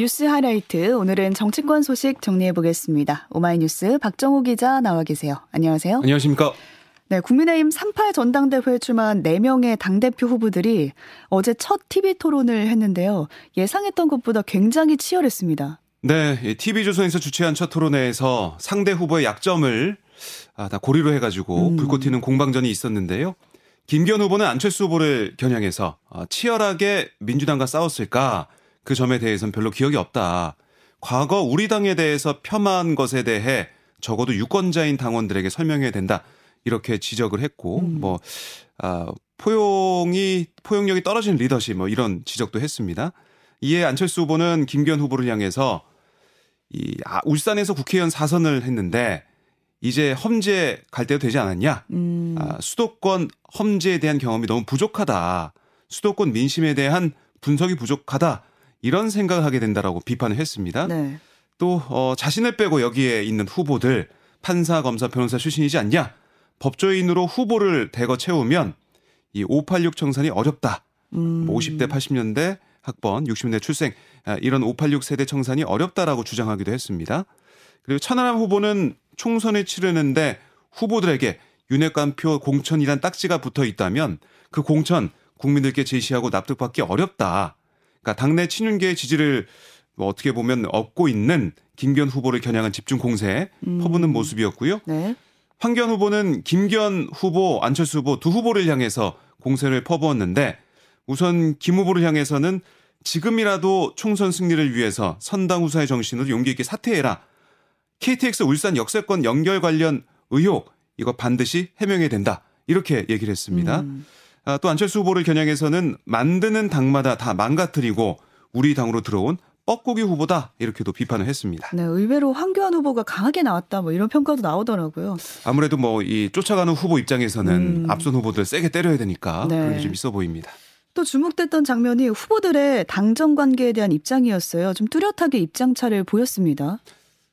뉴스 하이라이트 오늘은 정치권 소식 정리해 보겠습니다. 오마이뉴스 박정호 기자 나와 계세요. 안녕하세요. 안녕하십니까? 네, 국민의힘 38 전당대회에 출마한 4명의 당대표 후보들이 어제 첫 TV 토론을 했는데요. 예상했던 것보다 굉장히 치열했습니다. 네, TV조선에서 주최한 첫 토론회에서 상대 후보의 약점을 아, 다 고리로 해가지고 음. 불꽃 튀는 공방전이 있었는데요. 김기현 후보는 안철수 후보를 겨냥해서 어, 치열하게 민주당과 싸웠을까 그 점에 대해서는 별로 기억이 없다. 과거 우리 당에 대해서 폄하한 것에 대해 적어도 유권자인 당원들에게 설명해야 된다. 이렇게 지적을 했고 음. 뭐 아, 포용이 포용력이 떨어지는 리더십 뭐 이런 지적도 했습니다. 이에 안철수 후보는 김기현 후보를 향해서 이 아, 울산에서 국회의원 사선을 했는데 이제 험지에 갈 때도 되지 않았냐? 음. 아, 수도권 험지에 대한 경험이 너무 부족하다. 수도권 민심에 대한 분석이 부족하다. 이런 생각을 하게 된다라고 비판을 했습니다. 네. 또 어, 자신을 빼고 여기에 있는 후보들 판사, 검사, 변호사 출신이지 않냐? 법조인으로 후보를 대거 채우면 이 586 청산이 어렵다. 음. 50대, 80년대 학번, 60대 출생 아, 이런 586 세대 청산이 어렵다라고 주장하기도 했습니다. 그리고 천하람 후보는 총선을 치르는데 후보들에게 윤핵관표 공천이란 딱지가 붙어 있다면 그 공천 국민들께 제시하고 납득받기 어렵다. 그러니까 당내 친윤계의 지지를 뭐 어떻게 보면 얻고 있는 김기현 후보를 겨냥한 집중 공세에 음. 퍼붓는 모습이었고요. 네. 황교안 후보는 김기현 후보, 안철수 후보 두 후보를 향해서 공세를 퍼부었는데 우선 김 후보를 향해서는 지금이라도 총선 승리를 위해서 선당 후사의 정신으로 용기 있게 사퇴해라. KTX 울산 역세권 연결 관련 의혹 이거 반드시 해명해야 된다. 이렇게 얘기를 했습니다. 음. 아, 또 안철수 후보를 겨냥해서는 만드는 당마다 다 망가뜨리고 우리 당으로 들어온 뻐꾸기 후보다 이렇게도 비판을 했습니다. 네, 의외로 황교안 후보가 강하게 나왔다 뭐 이런 평가도 나오더라고요. 아무래도 뭐 이 쫓아가는 후보 입장에서는 음. 앞선 후보들 세게 때려야 되니까 네. 그런 게 좀 있어 보입니다. 또 주목됐던 장면이 후보들의 당정 관계에 대한 입장이었어요. 좀 뚜렷하게 입장차를 보였습니다.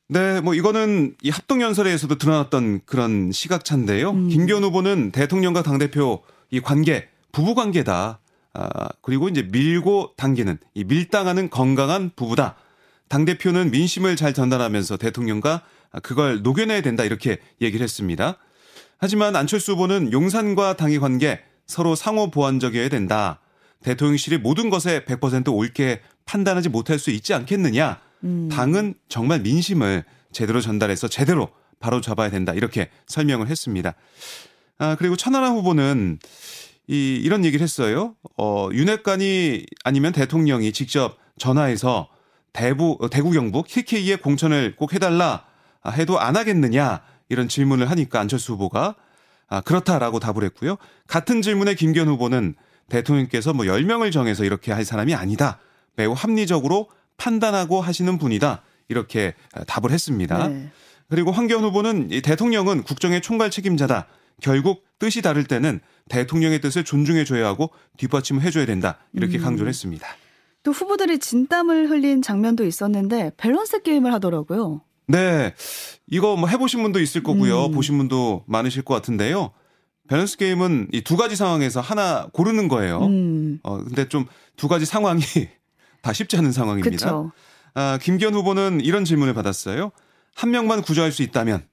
네, 뭐 이거는 이 합동연설에서도 드러났던 그런 시각차인데요. 음. 김기현 후보는 대통령과 당대표 이 관계, 부부 관계다. 아, 그리고 이제 밀고 당기는 이 밀당하는 건강한 부부다. 당 대표는 민심을 잘 전달하면서 대통령과 그걸 녹여내야 된다. 이렇게 얘기를 했습니다. 하지만 안철수 후보는 용산과 당의 관계 서로 상호 보완적이어야 된다. 대통령실이 모든 것에 100% 옳게 판단하지 못할 수 있지 않겠느냐. 음. 당은 정말 민심을 제대로 전달해서 제대로 바로 잡아야 된다. 이렇게 설명을 했습니다. 아, 그리고 천하람 후보는 이, 이런 얘기를 했어요. 어, 윤핵관이 아니면 대통령이 직접 전화해서 대부, 대구 경북 KK의 공천을 꼭 해달라 해도 안 하겠느냐 이런 질문을 하니까 안철수 후보가 아, 그렇다라고 답을 했고요. 같은 질문에 김기현 후보는 대통령께서 뭐 10명을 정해서 이렇게 할 사람이 아니다. 매우 합리적으로 판단하고 하시는 분이다. 이렇게 답을 했습니다. 네. 그리고 황교안 후보는 이 대통령은 국정의 총괄 책임자다. 결국 뜻이 다를 때는 대통령의 뜻을 존중해 줘야 하고 뒷받침을 해줘야 된다. 이렇게 음. 강조를 했습니다. 또 후보들이 진땀을 흘린 장면도 있었는데 밸런스 게임을 하더라고요. 네. 이거 뭐 해보신 분도 있을 거고요. 음. 보신 분도 많으실 것 같은데요. 밸런스 게임은 이 두 가지 상황에서 하나 고르는 거예요. 음. 어, 근데 좀 두 가지 상황이 다 쉽지 않은 상황입니다. 그쵸. 아, 김기현 후보는 이런 질문을 받았어요. 한 명만 구조할 수 있다면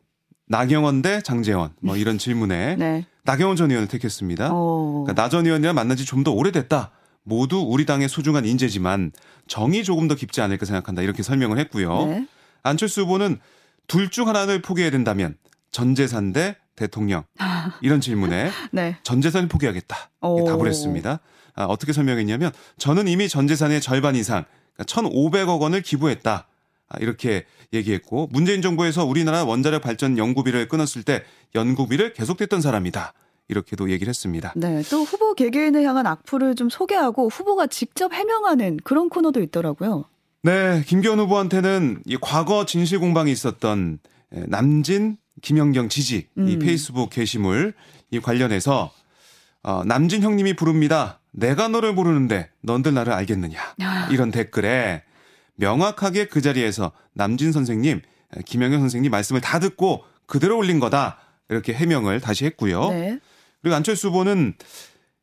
나경원 대 장재원 뭐 이런 질문에 네. 나경원 전 의원을 택했습니다. 그러니까 나전 의원이랑 만난 지 좀 더 오래됐다. 모두 우리 당의 소중한 인재지만 정이 조금 더 깊지 않을까 생각한다. 이렇게 설명을 했고요. 네. 안철수 후보는 둘 중 하나를 포기해야 된다면 전 재산 대 대통령 이런 질문에 네. 전 재산을 포기하겠다. 답을 했습니다. 아, 어떻게 설명했냐면 저는 이미 전 재산의 절반 이상 그러니까 1,500억 원을 기부했다. 아, 이렇게 얘기했고 문재인 정부에서 우리나라 원자력 발전 연구비를 끊었을 때 연구비를 계속됐던 사람이다. 이렇게도 얘기를 했습니다. 네, 또 후보 개개인을 향한 악플을 좀 소개하고 후보가 직접 해명하는 그런 코너도 있더라고요. 네, 김기현 후보한테는 이 과거 진실 공방이 있었던 남진, 김영경 지지 음. 이 페이스북 게시물 이 관련해서 어, 남진 형님이 부릅니다. 내가 너를 부르는데 넌들 나를 알겠느냐 아. 이런 댓글에 명확하게 그 자리에서 남진 선생님, 김영현 선생님 말씀을 다 듣고 그대로 올린 거다. 이렇게 해명을 다시 했고요. 네. 그리고 안철수 후보는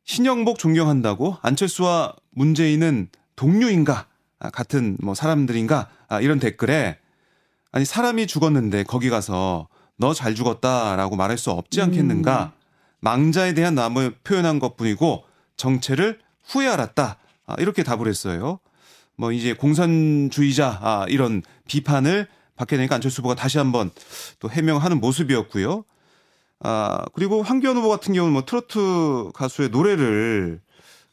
신영복 존경한다고 안철수와 문재인은 동료인가? 아, 같은 뭐 사람들인가 아, 이런 댓글에 아니 사람이 죽었는데 거기 가서 너 잘 죽었다라고 말할 수 없지 않겠는가? 망자에 대한 나을 표현한 것뿐이고 정체를 후에 알았다. 아, 이렇게 답을 했어요. 뭐 이제 공산주의자 아, 이런 비판을 받게 되니까 안철수 후보가 다시 한번 또 해명하는 모습이었고요. 아, 그리고 황교안 후보 같은 경우는 뭐 트로트 가수의 노래를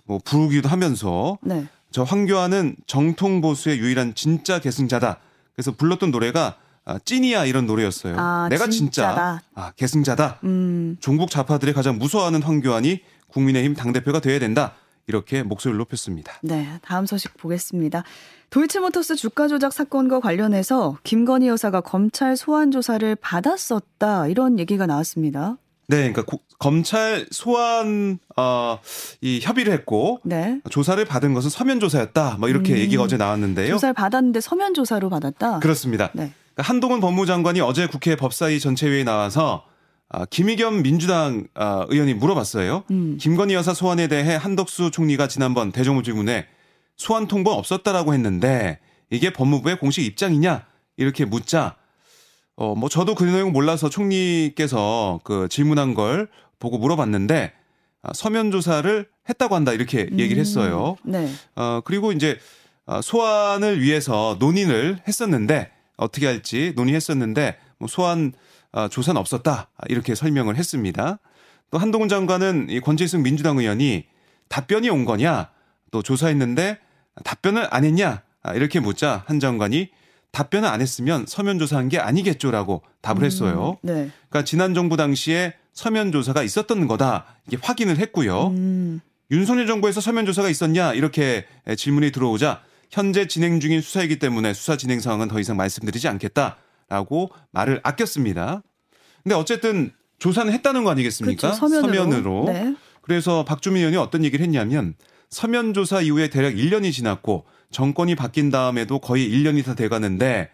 뭐 부르기도 하면서 네. 저 황교안은 정통 보수의 유일한 진짜 계승자다. 그래서 불렀던 노래가 아, 찐이야 이런 노래였어요. 아, 내가 진짜다. 진짜 아, 계승자다. 음. 종북 좌파들이 가장 무서워하는 황교안이 국민의힘 당대표가 돼야 된다. 이렇게 목소리를 높였습니다. 네, 다음 소식 보겠습니다. 도이치모터스 주가 조작 사건과 관련해서 김건희 여사가 검찰 소환 조사를 받았었다 이런 얘기가 나왔습니다. 네, 그러니까 고- 검찰 소환 어, 이 협의를 했고 네. 조사를 받은 것은 서면 조사였다. 뭐 이렇게 음. 얘기가 어제 나왔는데요. 조사를 받았는데 서면 조사로 받았다. 그렇습니다. 네. 그러니까 한동훈 법무장관이 어제 국회 법사위 전체회의에 나와서 아, 김의겸 민주당 아, 의원이 물어봤어요. 음. 김건희 여사 소환에 대해 한덕수 총리가 지난번 대정부 질문에 소환 통보 없었다라고 했는데 이게 법무부의 공식 입장이냐 이렇게 묻자 어 뭐 저도 그 내용 몰라서 총리께서 그 질문한 걸 보고 물어봤는데 아, 서면 조사를 했다고 한다 이렇게 얘기를 했어요. 음. 네. 어, 그리고 이제 어, 소환을 위해서 논의를 했었는데 어떻게 할지 논의했었는데 뭐 소환 어, 조사는 없었다 이렇게 설명을 했습니다. 또 한동훈 장관은 이 권재승 민주당 의원이 답변이 온 거냐 또 조사했는데 답변을 안 했냐 아, 이렇게 묻자 한 장관이 답변을 안 했으면 서면 조사한 게 아니겠죠라고 답을 했어요. 네. 그러니까 지난 정부 당시에 서면 조사가 있었던 거다 이게 확인을 했고요. 음. 윤석열 정부에서 서면 조사가 있었냐 이렇게 질문이 들어오자 현재 진행 중인 수사이기 때문에 수사 진행 상황은 더 이상 말씀드리지 않겠다 라고 말을 아꼈습니다. 근데 어쨌든 조사는 했다는 거 아니겠습니까? 그렇죠. 서면으로. 로 네. 그래서 박주민 의원이 어떤 얘기를 했냐면 서면 조사 이후에 대략 1년이 지났고 정권이 바뀐 다음에도 거의 1년이 다 돼가는데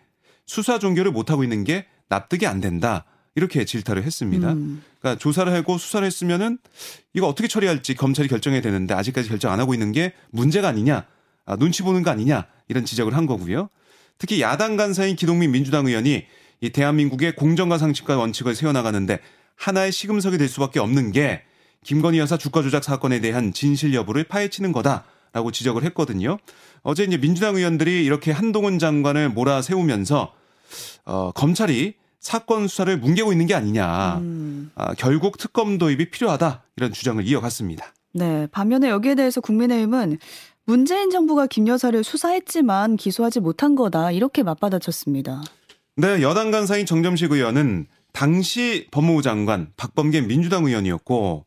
수사 종결을 못 하고 있는 게 납득이 안 된다. 이렇게 질타를 했습니다. 음. 그러니까 조사를 하고 수사를 했으면은 이거 어떻게 처리할지 검찰이 결정해야 되는데 아직까지 결정 안 하고 있는 게 문제가 아니냐, 아, 눈치 보는 거 아니냐 이런 지적을 한 거고요. 특히 야당 간사인 기동민 민주당 의원이 이 대한민국의 공정과 상식과 원칙을 세워나가는데 하나의 시금석이 될 수밖에 없는 게 김건희 여사 주가 조작 사건에 대한 진실 여부를 파헤치는 거다라고 지적을 했거든요. 어제 이제 민주당 의원들이 이렇게 한동훈 장관을 몰아세우면서 어, 검찰이 사건 수사를 뭉개고 있는 게 아니냐. 음. 아, 결국 특검 도입이 필요하다 이런 주장을 이어갔습니다. 네. 반면에 여기에 대해서 국민의힘은 문재인 정부가 김 여사를 수사했지만 기소하지 못한 거다 이렇게 맞받아쳤습니다. 네, 여당 간사인 정점식 의원은 당시 법무부 장관 박범계 민주당 의원이었고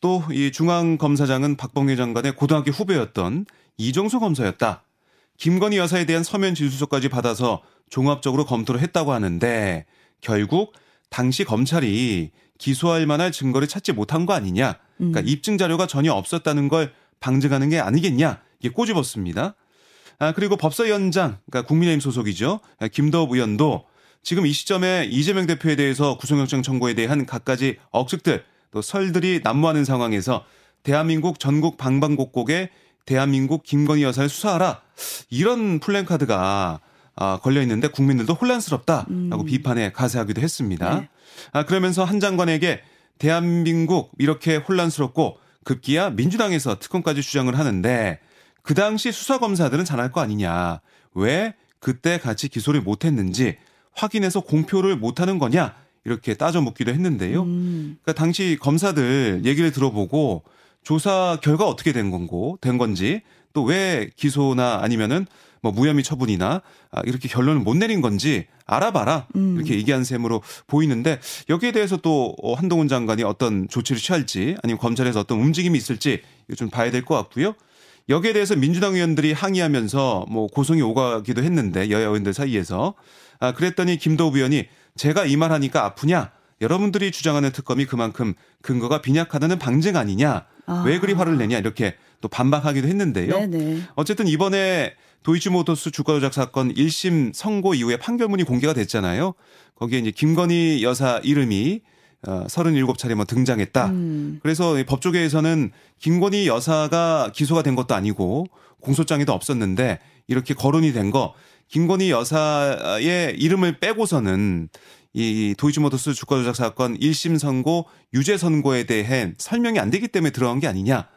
또 이 중앙검사장은 박범계 장관의 고등학교 후배였던 이종수 검사였다. 김건희 여사에 대한 서면 진술서까지 받아서 종합적으로 검토를 했다고 하는데 결국 당시 검찰이 기소할 만한 증거를 찾지 못한 거 아니냐. 그러니까 음. 입증 자료가 전혀 없었다는 걸 방증하는 게 아니겠냐. 이게 꼬집었습니다. 아, 그리고 법사위원장, 그러니까 국민의힘 소속이죠. 아, 김도읍 의원도 지금 이 시점에 이재명 대표에 대해서 구속영장 청구에 대한 갖가지 억측들 또 설들이 난무하는 상황에서 대한민국 전국 방방곡곡에 대한민국 김건희 여사를 수사하라 이런 플랜카드가 아, 걸려 있는데 국민들도 혼란스럽다라고 음. 비판에 가세하기도 했습니다. 네. 아, 그러면서 한 장관에게 대한민국 이렇게 혼란스럽고 급기야 민주당에서 특검까지 주장을 하는데 그 당시 수사검사들은 잘할 거 아니냐. 왜 그때 같이 기소를 못했는지 확인해서 공표를 못하는 거냐. 이렇게 따져 묻기도 했는데요. 음. 그러니까 당시 검사들 얘기를 들어보고 조사 결과 어떻게 된 건고 된 건지 또 왜 기소나 아니면은 뭐 무혐의 처분이나 아, 이렇게 결론을 못 내린 건지 알아봐라 음. 이렇게 얘기한 셈으로 보이는데 여기에 대해서 또 어, 한동훈 장관이 어떤 조치를 취할지 아니면 검찰에서 어떤 움직임이 있을지 좀 봐야 될 것 같고요. 여기에 대해서 민주당 의원들이 항의하면서 뭐 고성이 오가기도 했는데 여야 의원들 사이에서 아 그랬더니 김도우 의원이 제가 이 말 하니까 아프냐? 여러분들이 주장하는 특검이 그만큼 근거가 빈약하다는 방증 아니냐? 아. 왜 그리 화를 내냐? 이렇게 또 반박하기도 했는데요. 네네. 어쨌든 이번에 도이치모터스 주가 조작 사건 1심 선고 이후에 판결문이 공개가 됐잖아요. 거기에 이제 김건희 여사 이름이 어, 37차례 뭐 등장했다. 음. 그래서 이 법조계에서는 김건희 여사가 기소가 된 것도 아니고 공소장에도 없었는데 이렇게 거론이 된 거 김건희 여사의 이름을 빼고서는 이 도이치모터스 주가 조작 사건 1심 선고 유죄 선고에 대해 설명이 안 되기 때문에 들어간 게 아니냐.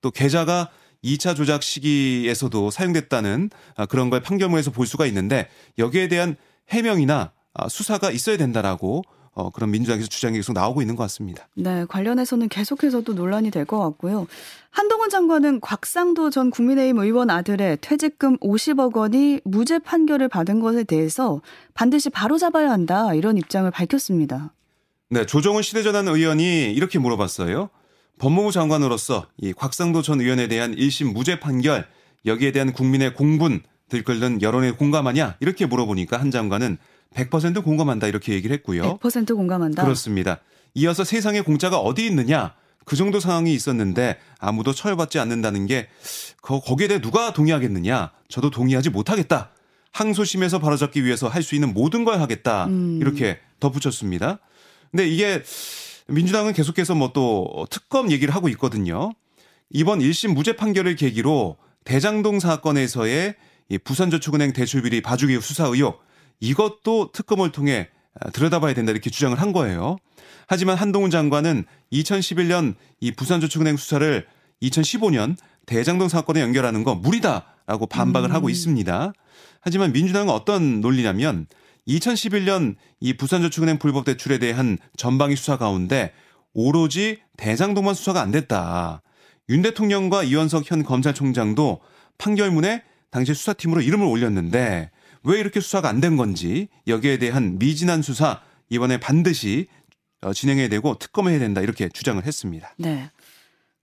또 계좌가 2차 조작 시기에서도 사용됐다는 아, 그런 걸 판결문에서 볼 수가 있는데 여기에 대한 해명이나 아, 수사가 있어야 된다라고 어, 그런 민주당에서 주장이 계속 나오고 있는 것 같습니다. 네, 관련해서는 계속해서도 논란이 될 것 같고요. 한동훈 장관은 곽상도 전 국민의힘 의원 아들의 퇴직금 50억 원이 무죄 판결을 받은 것에 대해서 반드시 바로잡아야 한다 이런 입장을 밝혔습니다. 네, 조정훈 시대전환 의원이 이렇게 물어봤어요. 법무부 장관으로서 이 곽상도 전 의원에 대한 1심 무죄 판결 여기에 대한 국민의 공분 들끓는 여론에 공감하냐 이렇게 물어보니까 한 장관은 100% 공감한다 이렇게 얘기를 했고요. 100% 공감한다. 그렇습니다. 이어서 세상에 공짜가 어디 있느냐 그 정도 상황이 있었는데 아무도 처벌받지 않는다는 게 거기에 대해 누가 동의하겠느냐 저도 동의하지 못하겠다. 항소심에서 바로잡기 위해서 할 수 있는 모든 걸 하겠다. 음. 이렇게 덧붙였습니다. 근데 이게 민주당은 계속해서 뭐 또 특검 얘기를 하고 있거든요. 이번 1심 무죄 판결을 계기로 대장동 사건에서의 부산저축은행 대출비리 봐주기 수사 의혹 이것도 특검을 통해 들여다봐야 된다 이렇게 주장을 한 거예요. 하지만 한동훈 장관은 2011년 이 부산저축은행 수사를 2015년 대장동 사건에 연결하는 거 무리다라고 반박을 음. 하고 있습니다. 하지만 민주당은 어떤 논리냐면 2011년 이 부산저축은행 불법 대출에 대한 전방위 수사 가운데 오로지 대장동만 수사가 안 됐다. 윤 대통령과 이원석 현 검찰총장도 판결문에 당시 수사팀으로 이름을 올렸는데 왜 이렇게 수사가 안 된 건지 여기에 대한 미진한 수사 이번에 반드시 어, 진행해야 되고 특검해야 된다 이렇게 주장을 했습니다. 네.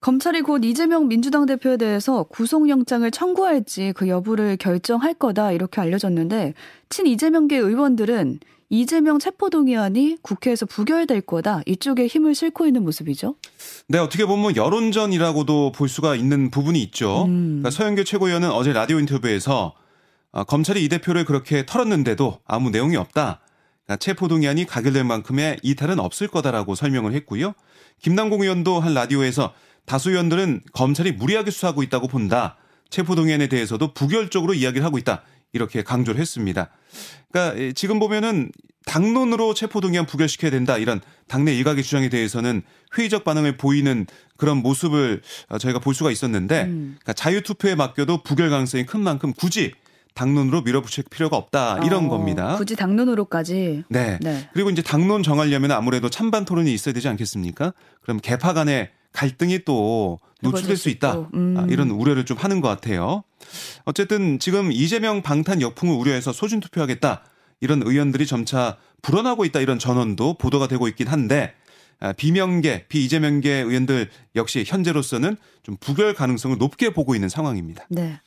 검찰이 곧 이재명 민주당 대표에 대해서 구속영장을 청구할지 그 여부를 결정할 거다 이렇게 알려졌는데 친 이재명계 의원들은 이재명 체포동의안이 국회에서 부결될 거다 이쪽에 힘을 싣고 있는 모습이죠. 네 어떻게 보면 여론전이라고도 볼 수가 있는 부분이 있죠. 음. 그러니까 서영교 최고위원은 어제 라디오 인터뷰에서 어, 검찰이 이 대표를 그렇게 털었는데도 아무 내용이 없다. 그러니까 체포동의안이 가결될 만큼의 이탈은 없을 거다라고 설명을 했고요. 김남공 의원도 한 라디오에서 다수 의원들은 검찰이 무리하게 수사하고 있다고 본다. 체포동의안에 대해서도 부결적으로 이야기를 하고 있다. 이렇게 강조를 했습니다. 그러니까 지금 보면은 당론으로 체포동의안 부결시켜야 된다 이런 당내 일각의 주장에 대해서는 회의적 반응을 보이는 그런 모습을 어, 저희가 볼 수가 있었는데 음. 그러니까 자유투표에 맡겨도 부결 가능성이 큰 만큼 굳이 당론으로 밀어붙일 필요가 없다 이런 어, 겁니다. 굳이 당론으로까지. 네. 네. 그리고 이제 당론 정하려면 아무래도 찬반 토론이 있어야 되지 않겠습니까? 그럼 개파 간의 갈등이 또 노출될 수 있다. 음. 아, 이런 우려를 좀 하는 것 같아요. 어쨌든 지금 이재명 방탄 역풍을 우려해서 소신 투표하겠다. 이런 의원들이 점차 불어나고 있다. 이런 전언도 보도가 되고 있긴 한데 아, 비명계, 비이재명계 의원들 역시 현재로서는 좀 부결 가능성을 높게 보고 있는 상황입니다. 네.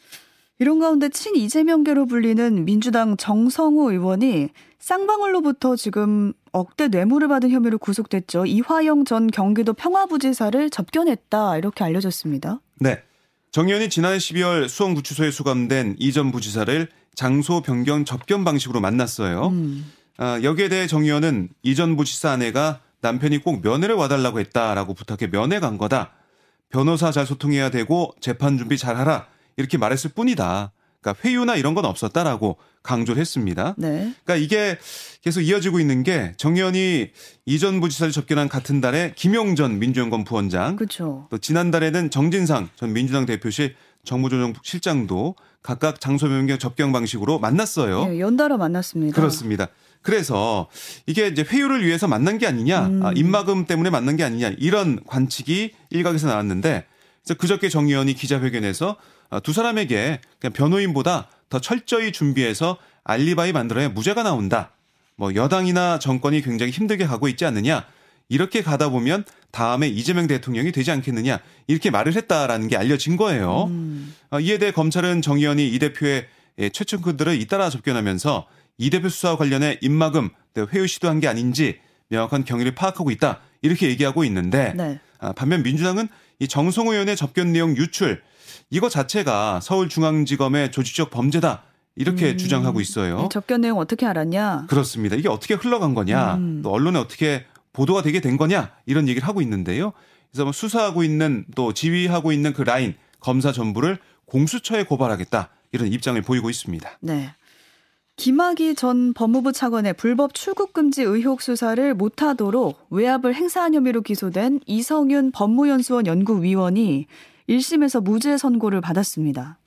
이런 가운데 친 이재명계로 불리는 민주당 정성호 의원이 쌍방울로부터 지금 억대 뇌물을 받은 혐의로 구속됐죠. 이화영 전 경기도 평화부지사를 접견했다 이렇게 알려졌습니다. 네. 정 의원이 지난해 12월 수원구치소에 수감된 이 전 부지사를 장소 변경 접견 방식으로 만났어요. 음. 아, 여기에 대해 정 의원은 이 전 부지사 아내가 남편이 꼭 면회를 와달라고 했다라고 부탁해 면회 간 거다. 변호사 잘 소통해야 되고 재판 준비 잘 하라. 이렇게 말했을 뿐이다. 그러니까 회유나 이런 건 없었다라고 강조를 했습니다. 네. 그러니까 이게 계속 이어지고 있는 게 정의원이 이전 부지사를 접견한 같은 달에 김용전 민주연구원 부원장, 그렇죠. 또 지난달에는 정진상 전 민주당 대표실 정무조정실장도 각각 장소 변경 접경 방식으로 만났어요. 네, 연달아 만났습니다. 그렇습니다. 그래서 이게 이제 회유를 위해서 만난 게 아니냐, 음. 아, 입막음 때문에 만난 게 아니냐 이런 관측이 일각에서 나왔는데 그래서 그저께 정 의원이 기자회견에서 어, 두 사람에게 그냥 변호인보다 더 철저히 준비해서 알리바이 만들어야 무죄가 나온다. 뭐 여당이나 정권이 굉장히 힘들게 가고 있지 않느냐. 이렇게 가다 보면 다음에 이재명 대통령이 되지 않겠느냐. 이렇게 말을 했다라는 게 알려진 거예요. 음. 어, 이에 대해 검찰은 정 의원이 이 대표의 예, 최측근들을 잇따라 접견하면서 이 대표 수사와 관련해 입막음, 회유 시도한 게 아닌지 명확한 경위를 파악하고 있다. 이렇게 얘기하고 있는데 네. 아, 반면 민주당은 이 정성호 의원의 접견 내용 유출 이거 자체가 서울중앙지검의 조직적 범죄다. 이렇게 음. 주장하고 있어요. 접견 내용 어떻게 알았냐? 그렇습니다. 이게 어떻게 흘러간 거냐? 음. 또 언론에 어떻게 보도가 되게 된 거냐? 이런 얘기를 하고 있는데요. 그래서 뭐 수사하고 있는 또 지휘하고 있는 그 라인 검사 전부를 공수처에 고발하겠다. 이런 입장을 보이고 있습니다. 네. 김학의 전 법무부 차관의 불법 출국 금지 의혹 수사를 못하도록 외압을 행사한 혐의로 기소된 이성윤 법무연수원 연구위원이 1심에서 무죄 선고를 받았습니다.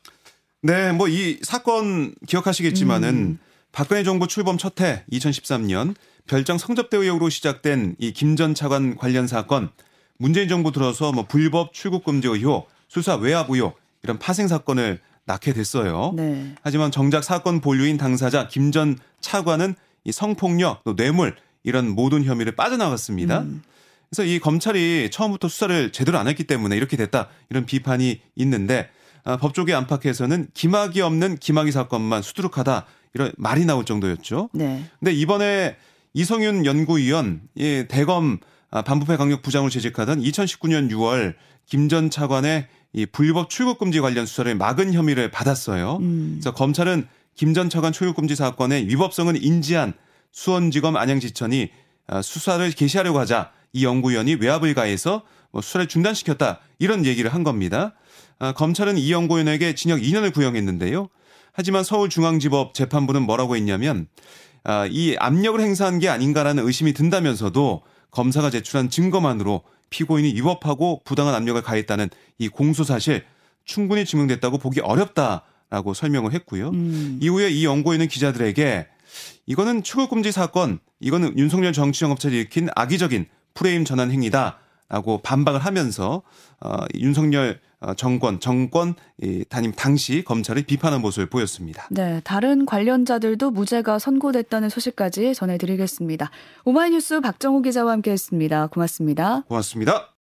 네, 뭐 이 사건 기억하시겠지만은 음. 박근혜 정부 출범 첫 해 2013년 별장 성접대 의혹으로 시작된 이 김 전 차관 관련 사건 문재인 정부 들어서 뭐 불법 출국 금지 의혹, 수사 외압 의혹 이런 파생 사건을 낳게 됐어요. 네. 하지만 정작 사건 본류인 당사자 김 전 차관은 이 성폭력, 또 뇌물 이런 모든 혐의를 빠져나갔습니다. 음. 그래서 이 검찰이 처음부터 수사를 제대로 안 했기 때문에 이렇게 됐다 이런 비판이 있는데 아, 법조계 안팎에서는 김학이 없는 김학의 사건만 수두룩하다 이런 말이 나올 정도였죠. 네. 근데 이번에 이성윤 연구위원 이 대검 아, 반부패 강력 부장을 재직하던 2019년 6월 김 전 차관의 이 불법 출국 금지 관련 수사를 막은 혐의를 받았어요. 음. 그래서 검찰은 김 전 차관 출국 금지 사건의 위법성은 인지한 수원지검 안양지청이 아, 수사를 개시하려고 하자 이 연구위원이 외압을 가해서 뭐 수사를 중단시켰다 이런 얘기를 한 겁니다. 아, 검찰은 이 연구위원에게 징역 2년을 구형했는데요. 하지만 서울중앙지법 재판부는 뭐라고 했냐면 아, 이 압력을 행사한 게 아닌가라는 의심이 든다면서도 검사가 제출한 증거만으로 피고인이 위법하고 부당한 압력을 가했다는 이 공소 사실 충분히 증명됐다고 보기 어렵다라고 설명을 했고요. 음. 이후에 이 연구위는 기자들에게 이거는 출국금지 사건, 이거는 윤석열 정치영업체를 일으킨 악의적인 프레임 전환 행위다라고 반박을 하면서 어, 윤석열 어, 정권 정권 담임 당시 검찰을 비판한 모습을 보였습니다. 네, 다른 관련자들도 무죄가 선고됐다는 소식까지 전해드리겠습니다. 오마이뉴스 박정호 기자와 함께했습니다. 고맙습니다. 고맙습니다.